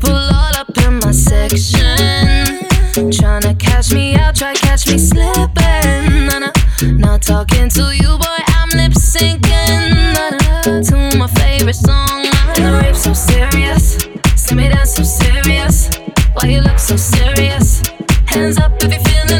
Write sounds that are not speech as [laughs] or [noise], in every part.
people all up in my section. tryna catch me out, try catch me slipping. Nah, nah, not talking to you, boy, I'm lip syncing. Nah, nah, to my favorite song. And the rape so serious, send me dance so serious. Why you look so serious? Hands up if you're feeling.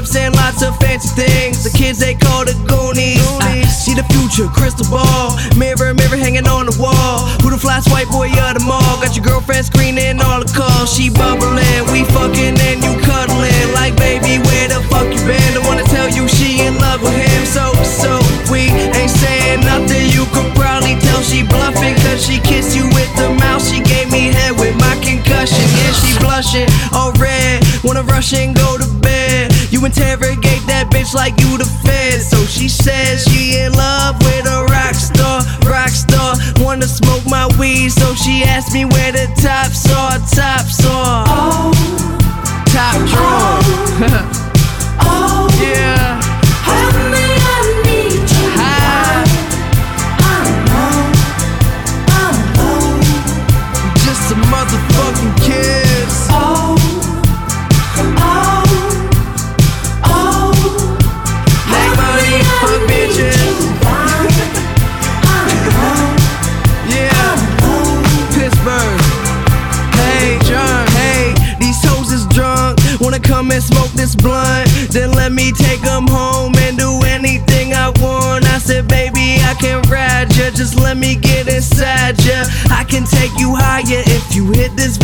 lips and lots of fancy things. The kids they call the Goonies. Uh, see the future, crystal ball, mirror, mirror hanging on the wall. Who the fly white boy of the mall? Got your girlfriend screening all the calls. She bump blunt. Then let me take them home and do anything I want. I said, baby, I can ride ya. Just let me get inside ya. I can take you higher if you hit this.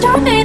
Found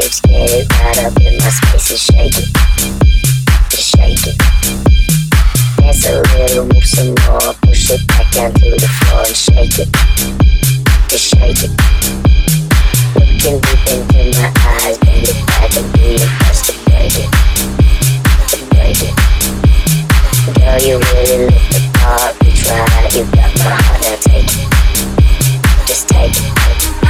waves get right up in my space and shake it. Just shake it. Dance a little, move some more, push it back down to the floor and shake it. Just shake it. Looking deep into my eyes, baby, I can be the first to break it. To break it. Girl, you really look the part, you try, you got my heart, now take it. Just take it.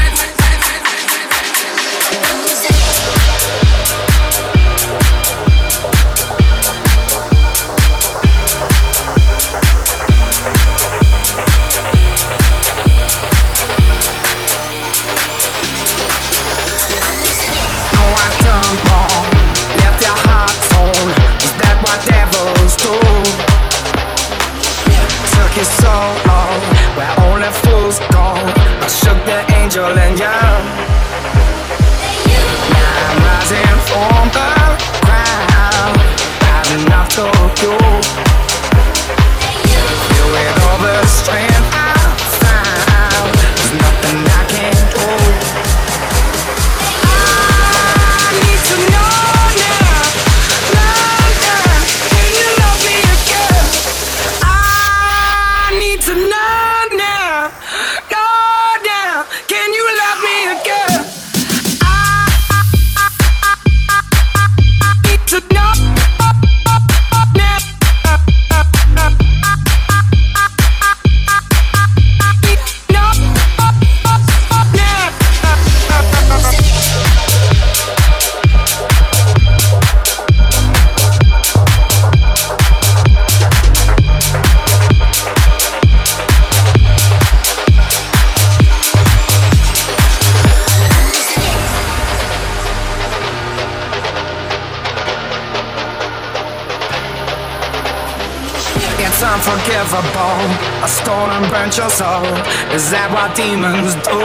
of a ball, a stone and burnt your soul. Is that what demons do?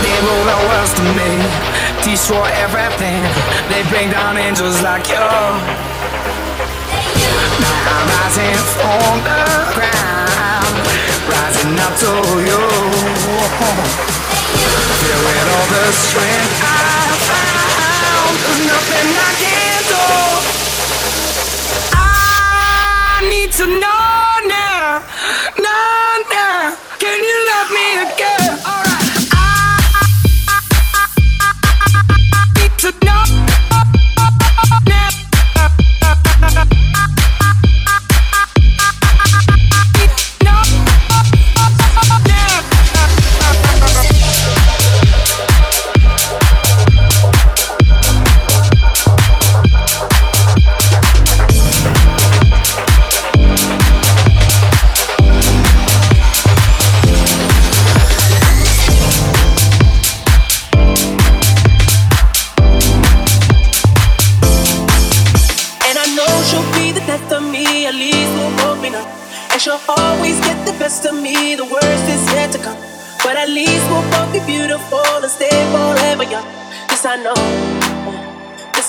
They rule the world to me, destroy everything. They bring down angels like you. Now I'm rising from the ground, rising up to you. Feel with all the strength I found, nothing I can. to know now, now, now. Can you love me again?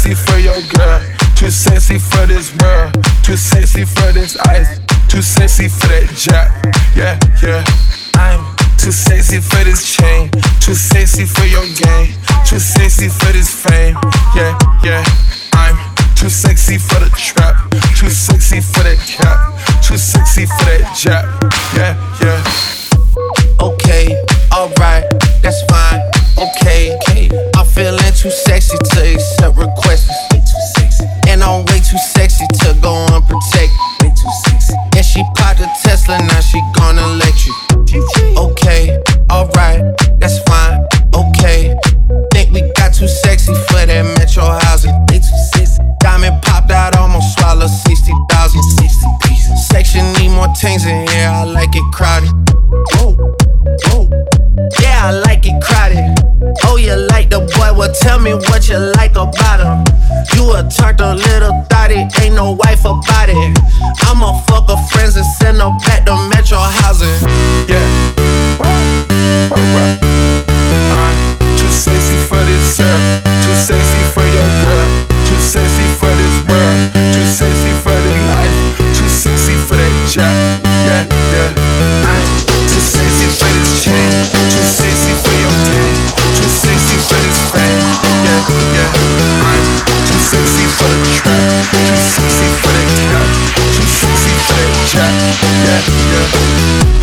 sexy for your girl. Too sexy for this world. Too sexy for this ice. Too sexy for that jack. Yeah, yeah. I'm too sexy for this chain. Too sexy for your game. Too sexy for this fame. Yeah, yeah. I'm too sexy for the trap. Too sexy for that cap. Too sexy for that jack. Yeah, yeah. Okay, alright, that's fine. Okay feeling too sexy to accept requests. And I'm way too sexy to go unprotected. And she popped a Tesla, now she gonna let you. Okay, alright, that's fine. Okay, think we got too sexy for that metro housing. Diamond popped out, almost swallowed 60,000. Section need more things in here, I like it crowded. Yeah, I like it crowded. Well, tell me what you like about him. You a turtle little thotty, ain't no wife about it. I'ma fuck her friends and send her back to metro housing. Yeah. Too sexy for this, sir. Too sexy for your girl. Yeah, yeah.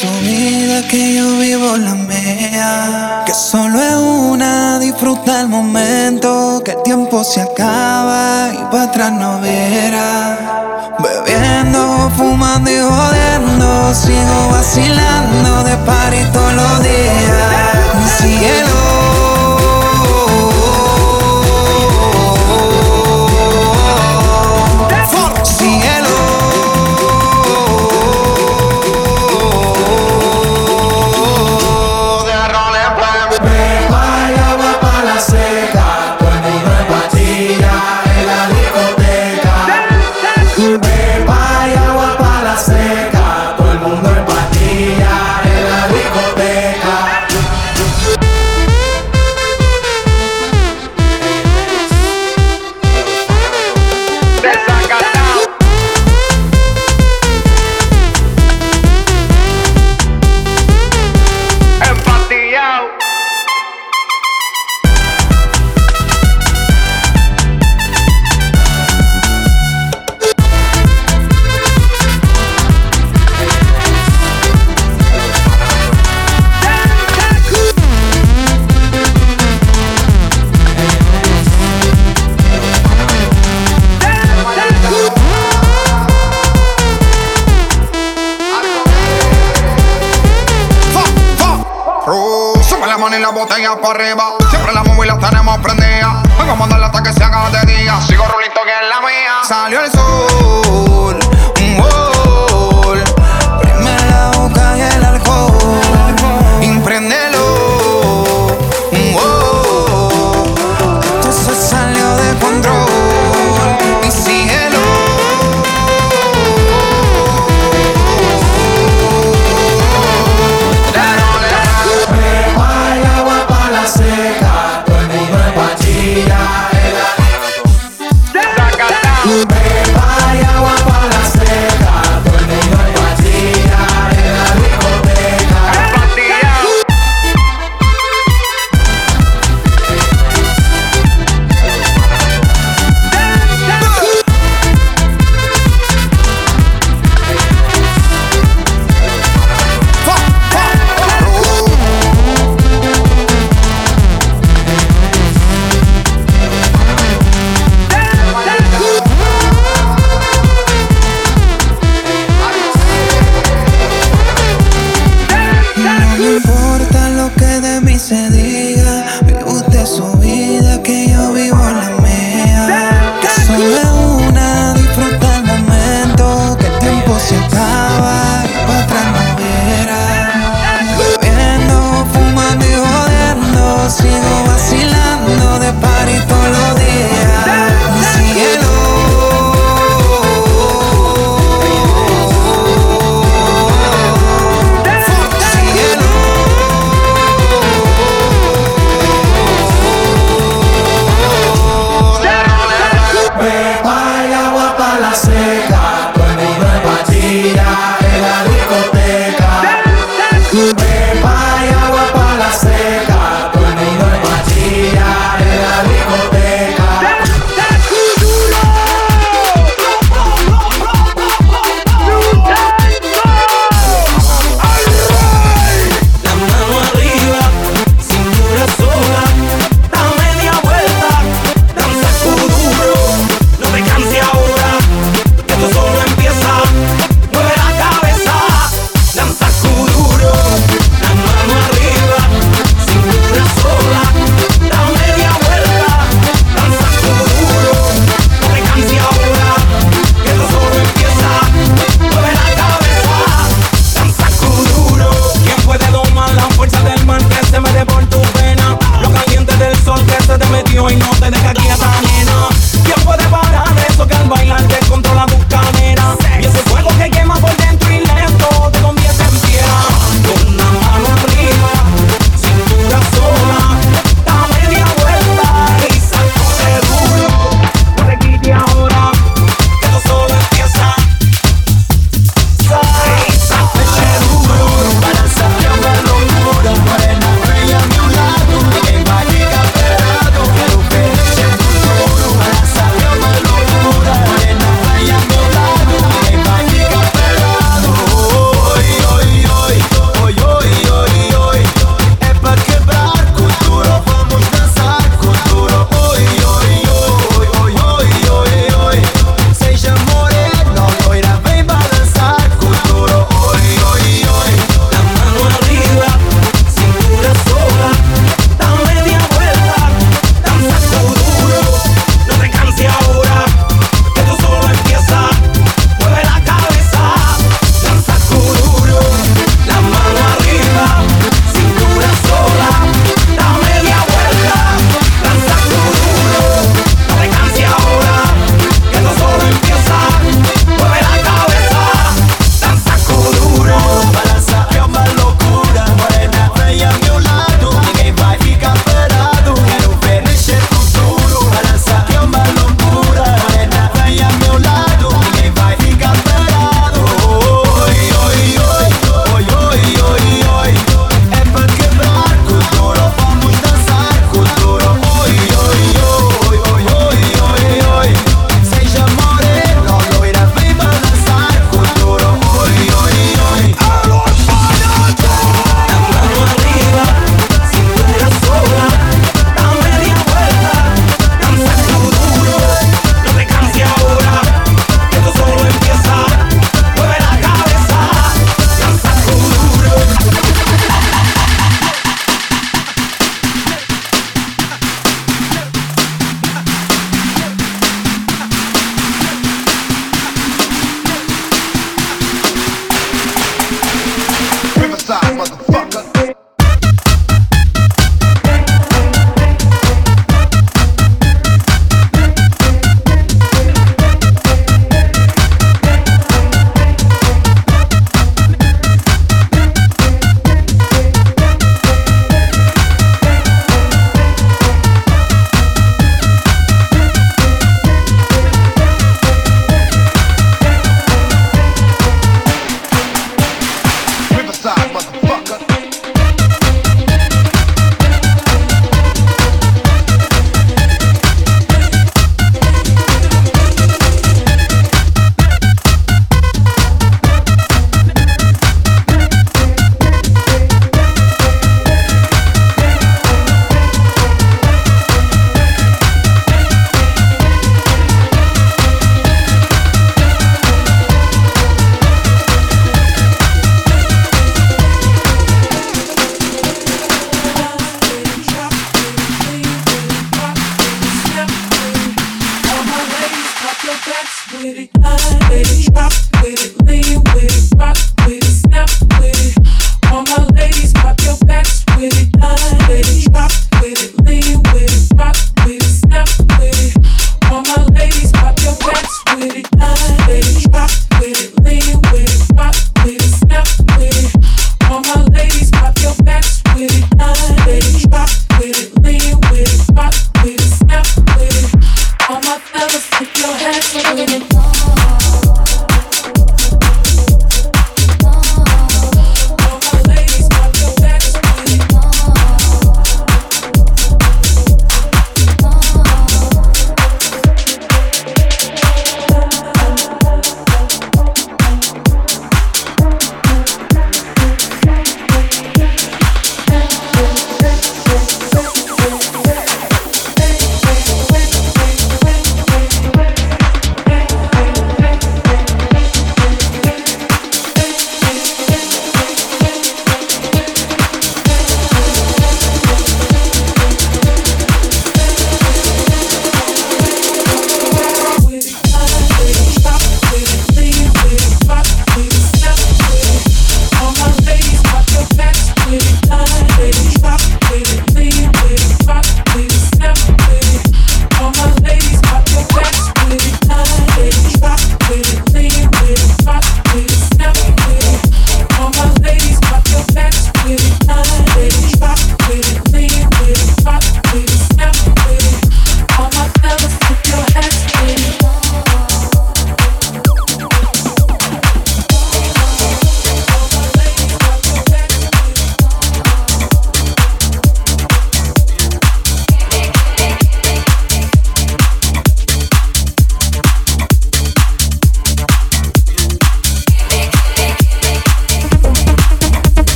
su vida, que yo vivo la mía. Que solo es una, disfruta el momento, que el tiempo se acaba y para atrás no verá. Bebiendo, fumando y jodiendo, sigo vacilando de par y todos los días. Mi cielo. I'm pa' arriba.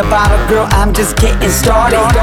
about a girl, I'm just getting started.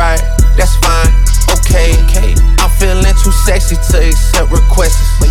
right, that's fine, okay. I'm feeling too sexy to accept requests.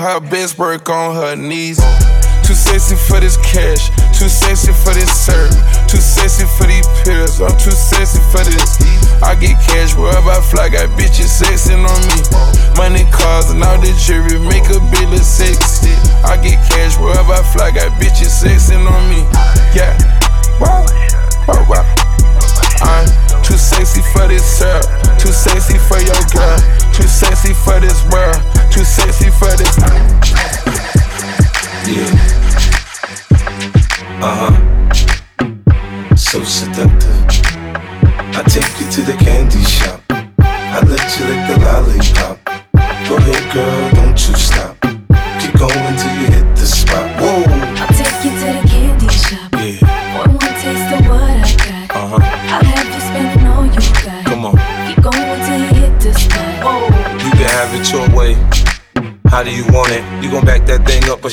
her best work on her knees. Too sexy for this cash, too sexy for this serve, too sexy for these pills, I'm too sexy for this. I get cash wherever I fly, got bitches sexing on me. Money, cars, and all the jewelry make a bill of sexy. I get cash wherever I fly, got bitches sexing on me.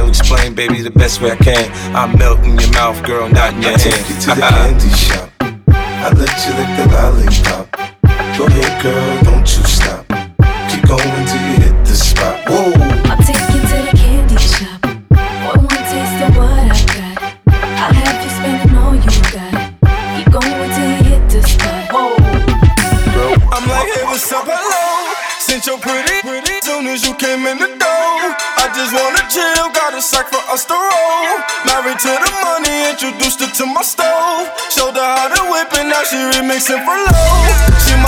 to explain, baby, the best way I can. I melt in your mouth, girl, not in your I hand. take you to the [laughs] candy shop. I let you lick the lollipop. Go ahead, girl, don't you stop. Keep going till you hit the spot. Whoa. Married to the money, introduced her to my stove. Showed her how to whip it, now she remixing for low. She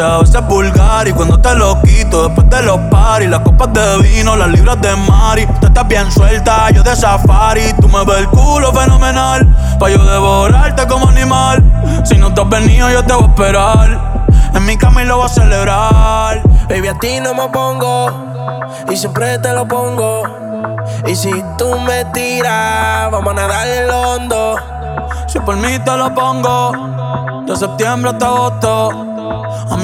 a veces vulgar Y cuando te lo quito después de los paris Las copas de vino, las libras de mari Tú estás bien suelta, yo de safari Tú me ves el culo fenomenal Pa' yo devorarte como animal Si no te has venido yo te voy a esperar En mi cama y lo voy a celebrar Baby, a ti no me pongo y siempre te lo pongo. Y si tú me tiras, vamos a nadar en lo hondo. Si por mí te lo pongo, de septiembre hasta agosto.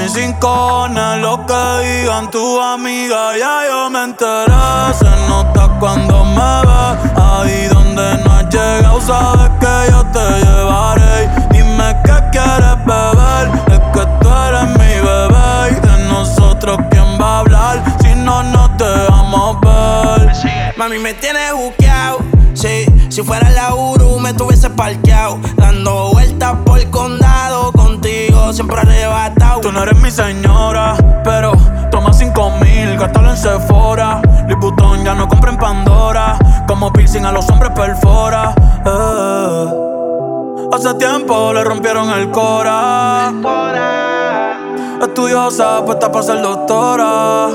A mis cincones, lo que digan tu amiga, ya yo me enteré. Se nota cuando me ves, ahí donde no has llegado, sabes que yo te llevaré. Dime qué quieres beber, es que tú eres mi bebé. Y de nosotros, ¿quién va a hablar si no nos dejamos ver? Mami, me tienes buqueado. Sí, si fuera la Uru, me tuviese parqueado. Dando vueltas por el condado. Contigo siempre arrebatado. Tú no eres mi señora, pero toma cinco mil, gástalo en Sephora. Liputón ya no compra en Pandora. Como piercing a los hombres perfora. Eh. Hace tiempo le rompieron el cora. Estudiosa, puesta para ser doctora.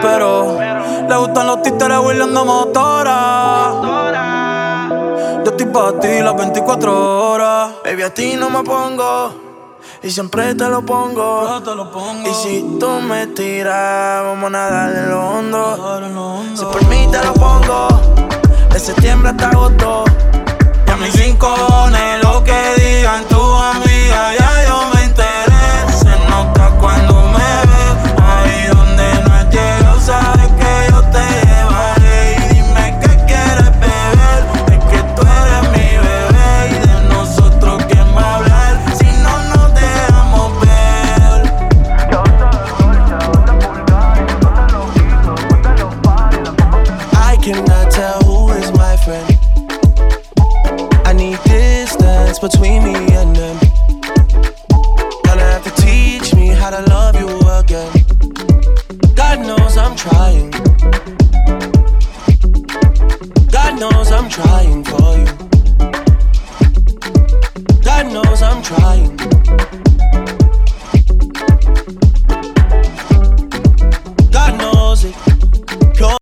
Pero le gustan los títeres huirleando motora. Yo estoy para ti las 24 horas. Baby, a ti no me pongo. Y siempre te lo pongo. Y si tú me tiras, vamos a nadar en lo hondo. Si por mí te lo pongo. De septiembre hasta agosto. Y a mis rincones, lo que digan tu between me